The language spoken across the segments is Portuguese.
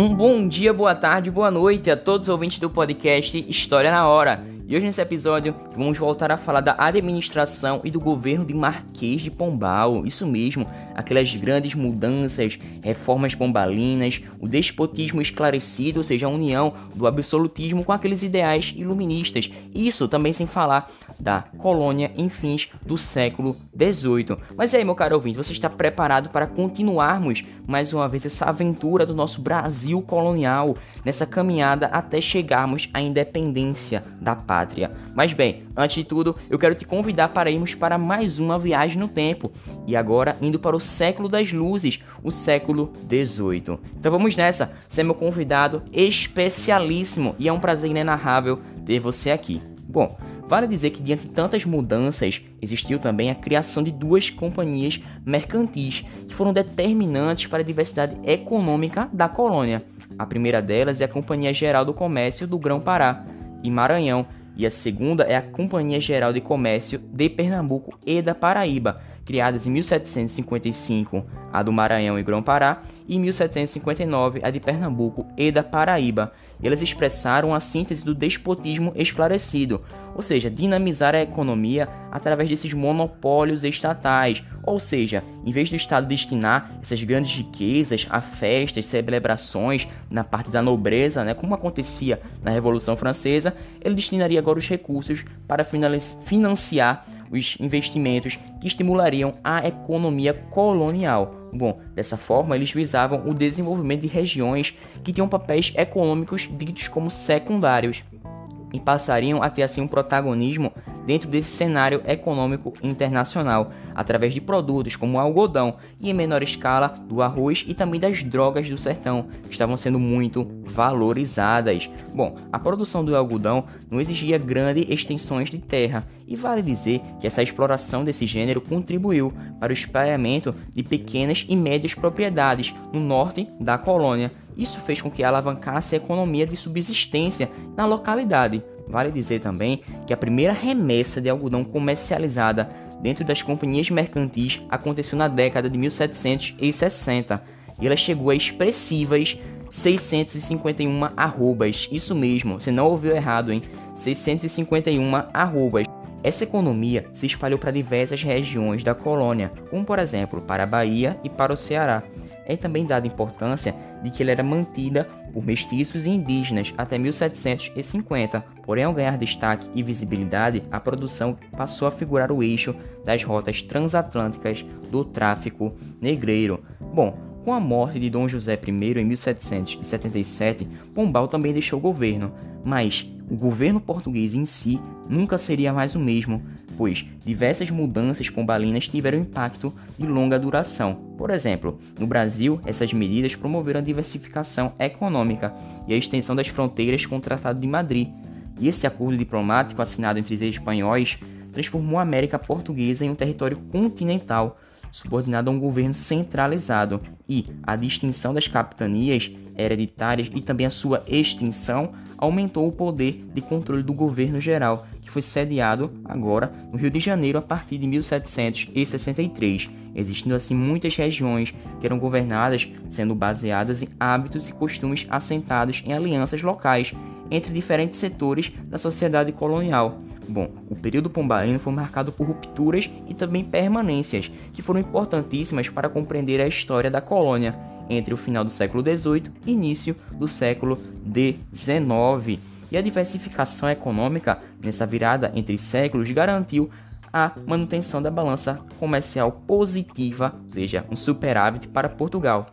Um bom dia, boa tarde, boa noite a todos os ouvintes do podcast História na Hora. E hoje nesse episódio vamos voltar a falar da administração e do governo de Marquês de Pombal. Isso mesmo, aquelas grandes mudanças, reformas pombalinas, o despotismo esclarecido, ou seja, a união do absolutismo com aqueles ideais iluministas. Isso também sem falar da colônia em fins do século XVIII. Mas aí, meu caro ouvinte, você está preparado para continuarmos mais uma vez essa aventura do nosso Brasil colonial, nessa caminhada até chegarmos à independência da pátria. Mas bem, antes de tudo, eu quero te convidar para irmos para mais uma viagem no tempo. E agora indo para o século das luzes, o século 18. Então vamos nessa, você é meu convidado especialíssimo e é um prazer inenarrável ter você aqui. Bom, Vale dizer que, diante de tantas mudanças, existiu também a criação de duas companhias mercantis que foram determinantes para a diversidade econômica da colônia. A primeira delas é a Companhia Geral do Comércio do Grão-Pará e Maranhão, e a segunda é a Companhia Geral de Comércio de Pernambuco e da Paraíba, criadas em 1755, a do Maranhão e Grão-Pará, e em 1759, a de Pernambuco e da Paraíba. Elas expressaram a síntese do despotismo esclarecido, ou seja, dinamizar a economia através desses monopólios estatais, ou seja, em vez do Estado destinar essas grandes riquezas a festas, celebrações na parte da nobreza, né, como acontecia na Revolução Francesa, ele destinaria agora os recursos para financiar os investimentos que estimulariam a economia colonial. Bom, dessa forma eles visavam o desenvolvimento de regiões que tinham papéis econômicos ditos como secundários e passariam a ter assim um protagonismo dentro desse cenário econômico internacional, através de produtos como o algodão e em menor escala do arroz e também das drogas do sertão, que estavam sendo muito valorizadas. Bom, a produção do algodão não exigia grandes extensões de terra, e vale dizer que essa exploração desse gênero contribuiu para o espalhamento de pequenas e médias propriedades no norte da colônia. Isso fez com que alavancasse a economia de subsistência na localidade. Vale dizer também que a primeira remessa de algodão comercializada dentro das companhias mercantis aconteceu na década de 1760 e ela chegou a expressivas 651 arrobas. Isso mesmo, você não ouviu errado, hein? 651 arrobas. Essa economia se espalhou para diversas regiões da colônia, como por exemplo para a Bahia e para o Ceará é também dada importância de que ela era mantida por mestiços e indígenas até 1750, porém ao ganhar destaque e visibilidade, a produção passou a figurar o eixo das rotas transatlânticas do tráfico negreiro. Bom, com a morte de Dom José I em 1777, Pombal também deixou o governo, mas o governo português em si nunca seria mais o mesmo, pois diversas mudanças pombalinas tiveram impacto de longa duração. Por exemplo, no Brasil, essas medidas promoveram a diversificação econômica e a extensão das fronteiras com o Tratado de Madrid. E esse acordo diplomático assinado entre os espanhóis transformou a América Portuguesa em um território continental, subordinado a um governo centralizado, e a distinção das capitanias hereditárias e também a sua extinção aumentou o poder de controle do governo geral, que foi sediado agora no Rio de Janeiro a partir de 1763, existindo assim muitas regiões que eram governadas sendo baseadas em hábitos e costumes assentados em alianças locais entre diferentes setores da sociedade colonial. Bom, o período pombalino foi marcado por rupturas e também permanências, que foram importantíssimas para compreender a história da colônia entre o final do século XVIII e início do século XIX e a diversificação econômica nessa virada entre séculos garantiu a manutenção da balança comercial positiva, ou seja, um superávit para Portugal,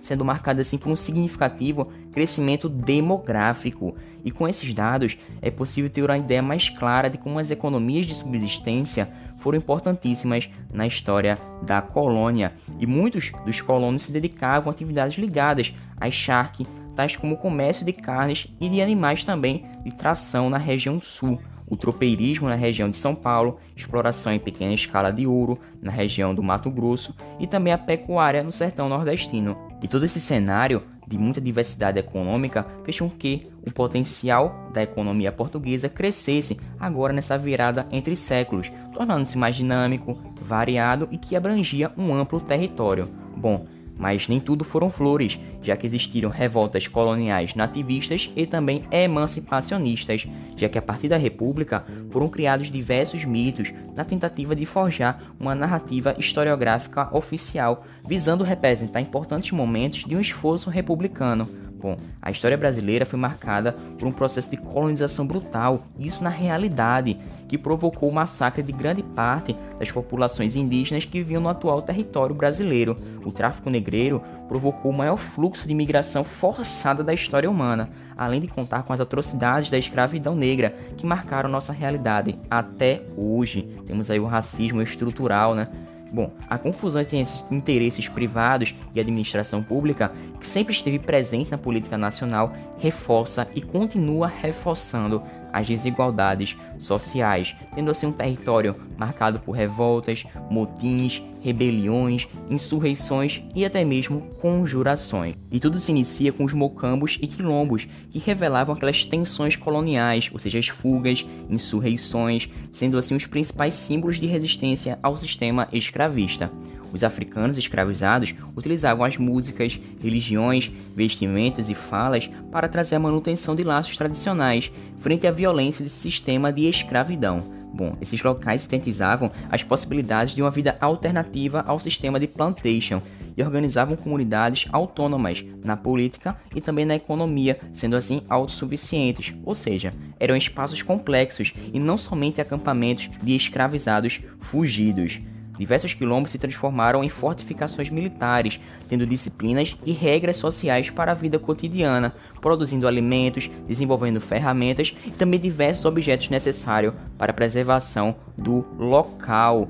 sendo marcada assim por um significativo crescimento demográfico. E com esses dados é possível ter uma ideia mais clara de como as economias de subsistência foram importantíssimas na história da colônia. E muitos dos colonos se dedicavam a atividades ligadas às charque, tais como o comércio de carnes e de animais também de tração na região sul, o tropeirismo na região de São Paulo, exploração em pequena escala de ouro na região do Mato Grosso e também a pecuária no sertão nordestino. E todo esse cenário de muita diversidade econômica fez com que o potencial da economia portuguesa crescesse agora nessa virada entre séculos, tornando-se mais dinâmico, variado e que abrangia um amplo território. Bom, Mas nem tudo foram flores, já que existiram revoltas coloniais nativistas e também emancipacionistas, já que a partir da República foram criados diversos mitos na tentativa de forjar uma narrativa historiográfica oficial, visando representar importantes momentos de um esforço republicano. Bom, a história brasileira foi marcada por um processo de colonização brutal, isso na realidade, que provocou o massacre de grande parte das populações indígenas que viviam no atual território brasileiro. O tráfico negreiro provocou o maior fluxo de imigração forçada da história humana, além de contar com as atrocidades da escravidão negra que marcaram nossa realidade até hoje. Temos aí o racismo estrutural, né? Bom, a confusão entre esses interesses privados e administração pública, que sempre esteve presente na política nacional, reforça e continua reforçando as desigualdades sociais, tendo assim um território marcado por revoltas, motins, rebeliões, insurreições e até mesmo conjurações. E tudo se inicia com os mocambos e quilombos, que revelavam aquelas tensões coloniais, ou seja, as fugas, insurreições, sendo assim os principais símbolos de resistência ao sistema escravista. Os africanos escravizados utilizavam as músicas, religiões, vestimentas e falas para trazer a manutenção de laços tradicionais frente à violência desse sistema de escravidão. Bom, esses locais sintetizavam as possibilidades de uma vida alternativa ao sistema de plantation e organizavam comunidades autônomas na política e também na economia, sendo assim autossuficientes, ou seja, eram espaços complexos e não somente acampamentos de escravizados fugidos. Diversos quilombos se transformaram em fortificações militares, tendo disciplinas e regras sociais para a vida cotidiana, produzindo alimentos, desenvolvendo ferramentas e também diversos objetos necessários para a preservação do local.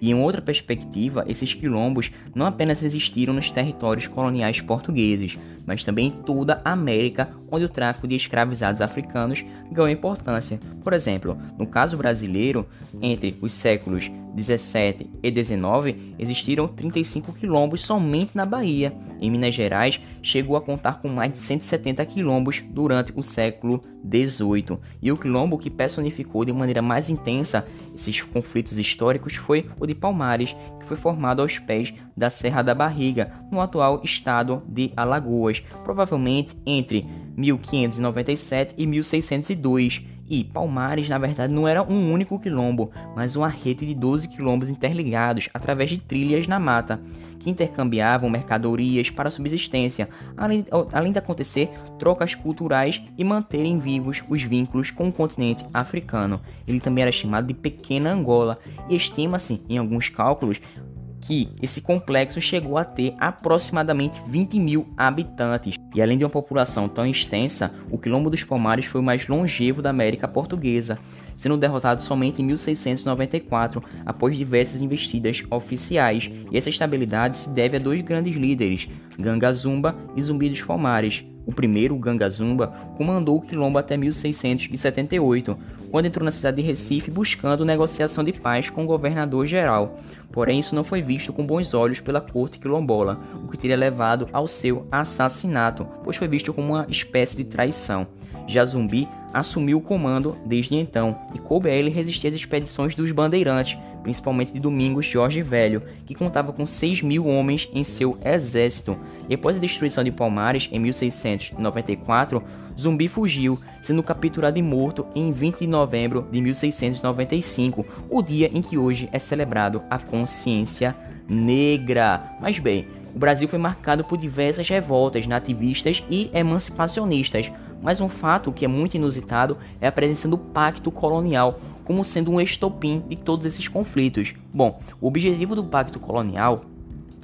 E em outra perspectiva, esses quilombos não apenas existiram nos territórios coloniais portugueses, mas também em toda a América, onde o tráfico de escravizados africanos ganhou importância. Por exemplo, no caso brasileiro, entre os séculos 17 e 19, existiram 35 quilombos somente na Bahia. Em Minas Gerais, chegou a contar com mais de 170 quilombos durante o século 18. E o quilombo que personificou de maneira mais intensa esses conflitos históricos foi o de Palmares, que foi formado aos pés da Serra da Barriga, no atual estado de Alagoas, provavelmente entre 1597 e 1602 e Palmares, na verdade, não era um único quilombo, mas uma rede de 12 quilombos interligados através de trilhas na mata, que intercambiavam mercadorias para subsistência, além, além de acontecer trocas culturais e manterem vivos os vínculos com o continente africano. Ele também era chamado de Pequena Angola e estima-se, em alguns cálculos, que esse complexo chegou a ter aproximadamente 20 mil habitantes. E além de uma população tão extensa, o Quilombo dos Palmares foi o mais longevo da América Portuguesa, sendo derrotado somente em 1694, após diversas investidas oficiais. E essa estabilidade se deve a dois grandes líderes, Ganga Zumba e Zumbi dos Palmares. O primeiro, o Ganga Zumba, comandou o quilombo até 1678, quando entrou na cidade de Recife buscando negociação de paz com o governador geral. Porém, isso não foi visto com bons olhos pela corte quilombola, o que teria levado ao seu assassinato, pois foi visto como uma espécie de traição. Já Zumbi assumiu o comando desde então e coube a ele resistir às expedições dos bandeirantes, principalmente de Domingos Jorge Velho, que contava com 6 mil homens em seu exército. E após a destruição de Palmares em 1694, Zumbi fugiu, sendo capturado e morto em 20 de novembro de 1695, o dia em que hoje é celebrado a consciência negra. Mas bem, o Brasil foi marcado por diversas revoltas nativistas e emancipacionistas, mas um fato que é muito inusitado é a presença do pacto colonial como sendo um estopim de todos esses conflitos. Bom, o objetivo do pacto colonial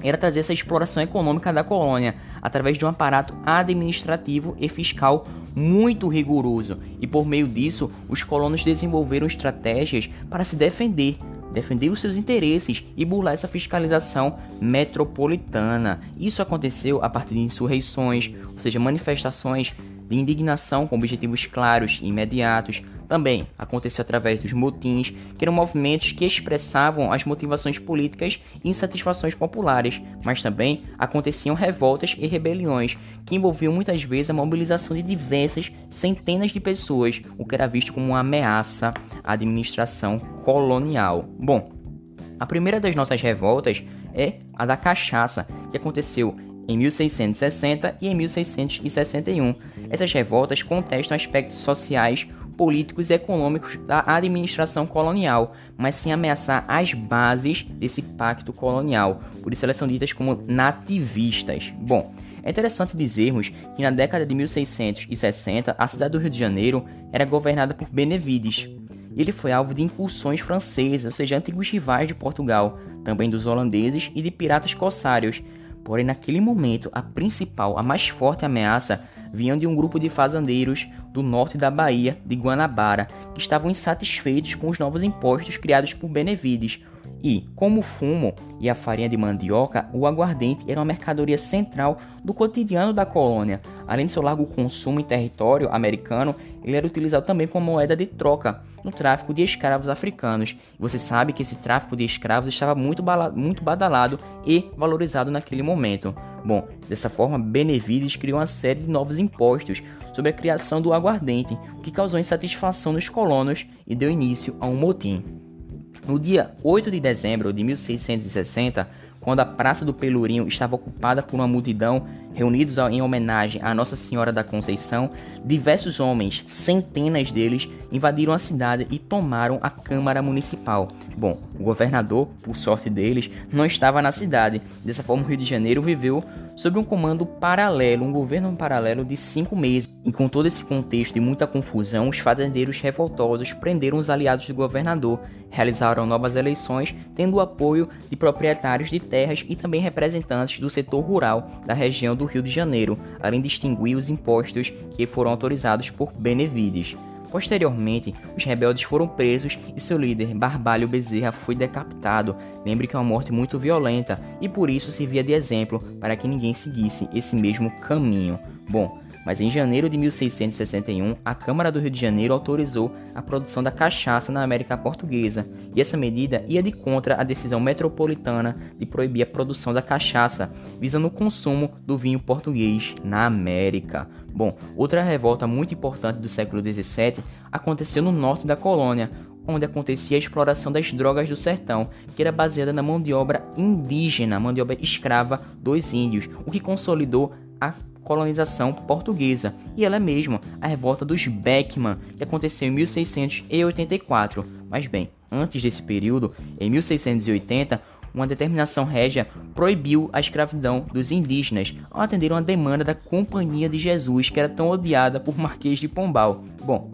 era trazer essa exploração econômica da colônia através de um aparato administrativo e fiscal muito rigoroso, e por meio disso, os colonos desenvolveram estratégias para se defender, defender os seus interesses e burlar essa fiscalização metropolitana. Isso aconteceu a partir de insurreições, ou seja, manifestações de indignação com objetivos claros e imediatos. Também aconteceu através dos motins, que eram movimentos que expressavam as motivações políticas e insatisfações populares, mas também aconteciam revoltas e rebeliões, que envolviam muitas vezes a mobilização de diversas centenas de pessoas, o que era visto como uma ameaça à administração colonial. Bom, a primeira das nossas revoltas é a da cachaça, que aconteceu em 1660 e em 1661. Essas revoltas contestam aspectos sociais, políticos e econômicos da administração colonial, mas sem ameaçar as bases desse pacto colonial. Por isso elas são ditas como nativistas. Bom, é interessante dizermos que na década de 1660 a cidade do Rio de Janeiro era governada por Benevides. Ele foi alvo de incursões francesas, ou seja, antigos rivais de Portugal, também dos holandeses e de piratas corsários. Porém, naquele momento, a principal, a mais forte ameaça vinha de um grupo de fazendeiros do norte da Bahia, de Guanabara, que estavam insatisfeitos com os novos impostos criados por Benevides, e, como o fumo e a farinha de mandioca, o aguardente era uma mercadoria central do cotidiano da colônia. Além de seu largo consumo em território americano, ele era utilizado também como moeda de troca no tráfico de escravos africanos. E você sabe que esse tráfico de escravos estava muito, muito badalado e valorizado naquele momento. Bom, dessa forma, Benevides criou uma série de novos impostos sobre a criação do aguardente, o que causou insatisfação nos colonos e deu início a um motim. No dia 8 de dezembro de 1660, quando a Praça do Pelourinho estava ocupada por uma multidão reunidos em homenagem à Nossa Senhora da Conceição, diversos homens, centenas deles, invadiram a cidade e tomaram a Câmara Municipal. Bom, o governador, por sorte deles, não estava na cidade. Dessa forma, o Rio de Janeiro viveu sob um comando paralelo, um governo paralelo de cinco meses. E com todo esse contexto de muita confusão, os fazendeiros revoltosos prenderam os aliados do governador, realizaram novas eleições, tendo o apoio de proprietários de terras e também representantes do setor rural da região do Rio de Janeiro, além de extinguir os impostos que foram autorizados por Benevides. Posteriormente, os rebeldes foram presos e seu líder, Barbalho Bezerra, foi decapitado. Lembre que é uma morte muito violenta e por isso servia de exemplo para que ninguém seguisse esse mesmo caminho. Bom, mas em janeiro de 1661, a Câmara do Rio de Janeiro autorizou a produção da cachaça na América Portuguesa, e essa medida ia de contra a decisão metropolitana de proibir a produção da cachaça, visando o consumo do vinho português na América. Bom, outra revolta muito importante do século XVII aconteceu no norte da colônia, onde acontecia a exploração das drogas do sertão, que era baseada na mão de obra indígena, mão de obra escrava dos índios, o que consolidou a colonização portuguesa, e ela mesma, a revolta dos Beckman, que aconteceu em 1684. Mas bem, antes desse período, em 1680, uma determinação régia proibiu a escravidão dos indígenas ao atender uma demanda da Companhia de Jesus, que era tão odiada por Marquês de Pombal. Bom,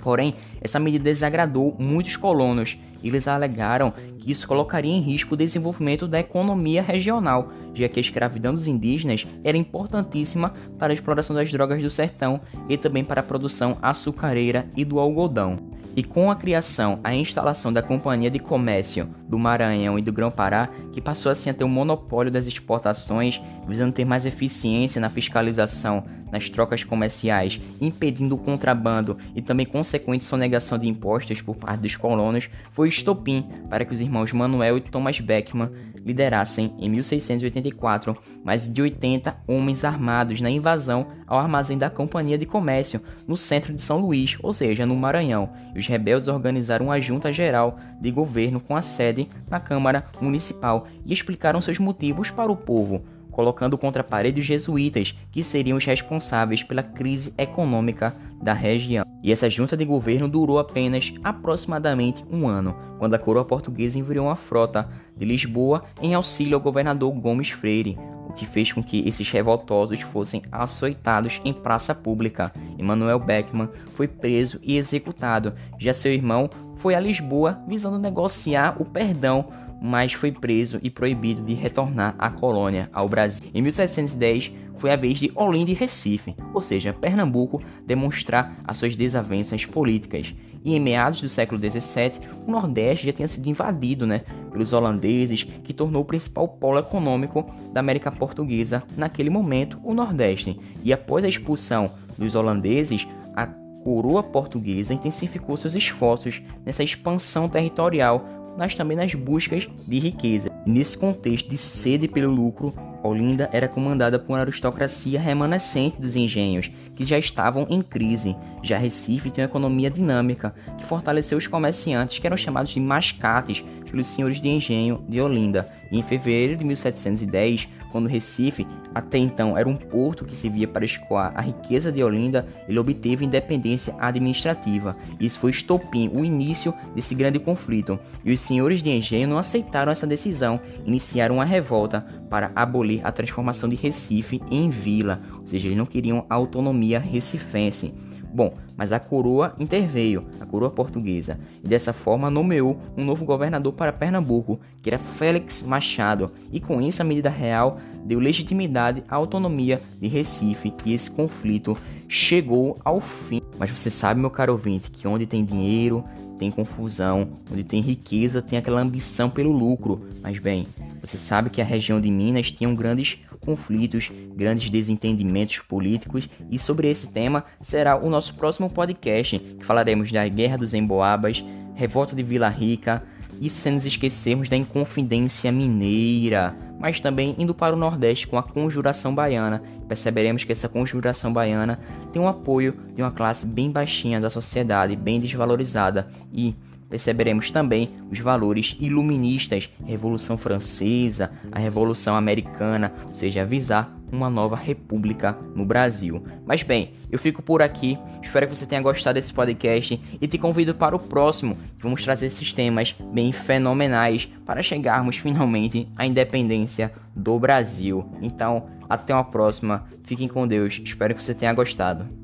porém, essa medida desagradou muitos colonos. Eles alegaram que isso colocaria em risco o desenvolvimento da economia regional, já que a escravidão dos indígenas era importantíssima para a exploração das drogas do sertão e também para a produção açucareira e do algodão. E com a criação, a instalação da Companhia de Comércio do Maranhão e do Grão-Pará, que passou assim a ter o um monopólio das exportações, visando ter mais eficiência na fiscalização, nas trocas comerciais, impedindo o contrabando e também consequente sonegação de impostos por parte dos colonos, foi o estopim para que os irmãos Manuel e Thomas Beckman liderassem, em 1684, mais de 80 homens armados na invasão ao armazém da Companhia de Comércio, no centro de São Luís, ou seja, no Maranhão. Os rebeldes organizaram uma junta geral de governo com a sede na Câmara Municipal e explicaram seus motivos para o povo colocando contra a parede os jesuítas, que seriam os responsáveis pela crise econômica da região. E essa junta de governo durou apenas aproximadamente um ano, quando a coroa portuguesa enviou uma frota de Lisboa em auxílio ao governador Gomes Freire, o que fez com que esses revoltosos fossem açoitados em praça pública. Emmanuel Beckman foi preso e executado, já seu irmão foi a Lisboa visando negociar o perdão mas foi preso e proibido de retornar à colônia, ao Brasil. Em 1710, foi a vez de Olinda e Recife, ou seja, Pernambuco, demonstrar as suas desavenças políticas. E em meados do século XVII, o Nordeste já tinha sido invadido né, pelos holandeses, que tornou o principal polo econômico da América Portuguesa naquele momento, o Nordeste. E após a expulsão dos holandeses, a coroa portuguesa intensificou seus esforços nessa expansão territorial mas também nas buscas de riqueza. nesse contexto de sede pelo lucro, Olinda era comandada por uma aristocracia remanescente dos engenhos, que já estavam em crise. Já Recife tem uma economia dinâmica, que fortaleceu os comerciantes, que eram chamados de mascates, pelos senhores de engenho de Olinda. E em fevereiro de 1710, quando Recife até então era um porto que servia para escoar a riqueza de Olinda, ele obteve independência administrativa. Isso foi estopim, o início desse grande conflito. E os senhores de engenho não aceitaram essa decisão, iniciaram uma revolta para abolir a transformação de Recife em vila, ou seja, eles não queriam a autonomia recifense. Bom, mas a coroa interveio, a coroa portuguesa, e dessa forma nomeou um novo governador para Pernambuco, que era Félix Machado, e com isso a medida real deu legitimidade à autonomia de Recife e esse conflito chegou ao fim. Mas você sabe, meu caro ouvinte, que onde tem dinheiro, tem confusão, onde tem riqueza, tem aquela ambição pelo lucro. Mas bem, você sabe que a região de Minas tinha grandes conflitos, grandes desentendimentos políticos e sobre esse tema será o nosso próximo podcast, que falaremos da Guerra dos Emboabas, Revolta de Vila Rica, isso sem nos esquecermos da Inconfidência Mineira, mas também indo para o Nordeste com a Conjuração Baiana. Perceberemos que essa Conjuração Baiana tem o apoio de uma classe bem baixinha da sociedade, bem desvalorizada e perceberemos também os valores iluministas, Revolução Francesa, a Revolução Americana, ou seja, avisar uma nova república no Brasil. Mas bem, eu fico por aqui. Espero que você tenha gostado desse podcast e te convido para o próximo, que vamos trazer esses temas bem fenomenais para chegarmos finalmente à independência do Brasil. Então, até uma próxima. Fiquem com Deus. Espero que você tenha gostado.